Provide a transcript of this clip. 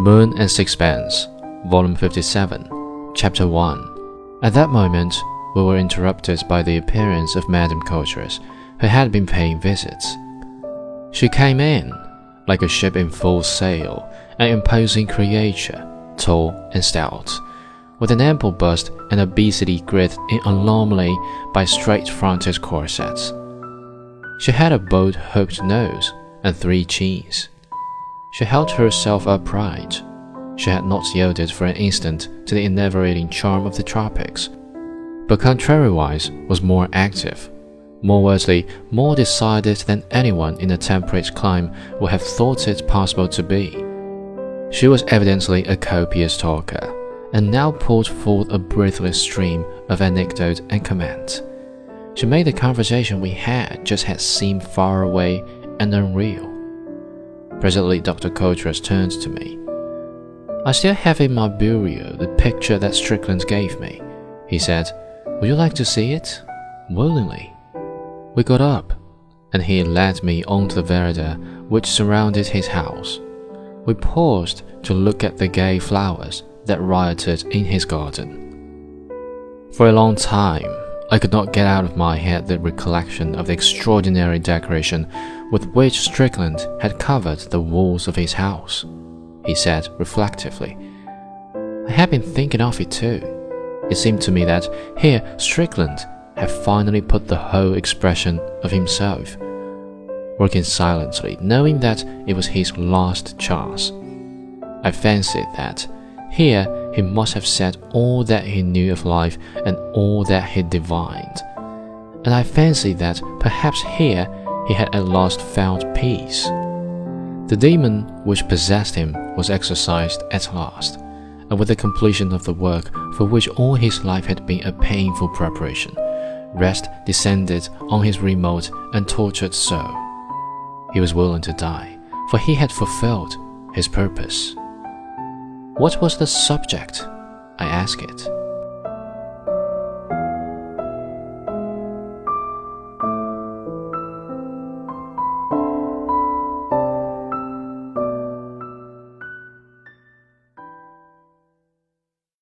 Moon and Sixpence, Volume 57, Chapter 1. At that moment, we were interrupted by the appearance of Madame Coutras, who had been paying visits. She came in, like a ship in full sail, an imposing creature, tall and stout, with an ample bust and obesity grid in alarmingly by straight-fronted corsets. She had a bold hooked nose and three chins. She held herself upright. She had not yielded for an instant to the enervating charm of the tropics, but contrariwise was more active, more worldly, more decided than anyone in a temperate clime would have thought it possible to be. She was evidently a copious talker, and now poured forth a breathless stream of anecdote and comment. She made the conversation we had just had seem far away and unreal. Presently, Dr. Coutras turned to me. I still have in my bureau the picture that Strickland gave me. He said, Would you like to see it? Willingly. We got up, and he led me onto the veranda which surrounded his house. We paused to look at the gay flowers that rioted in his garden. For a long time, I could not get out of my head the recollection of the extraordinary decoration with which Strickland had covered the walls of his house, he said reflectively. I had been thinking of it too. It seemed to me that here Strickland had finally put the whole expression of himself, working silently, knowing that it was his last chance. I fancied that here he must have said all that he knew of life and all that he divined. And I fancy that perhaps here he had at last found peace. The demon which possessed him was exorcised at last, and with the completion of the work for which all his life had been a painful preparation, rest descended on his remote and tortured soul. He was willing to die, for he had fulfilled his purpose. What was the subject? I asked it.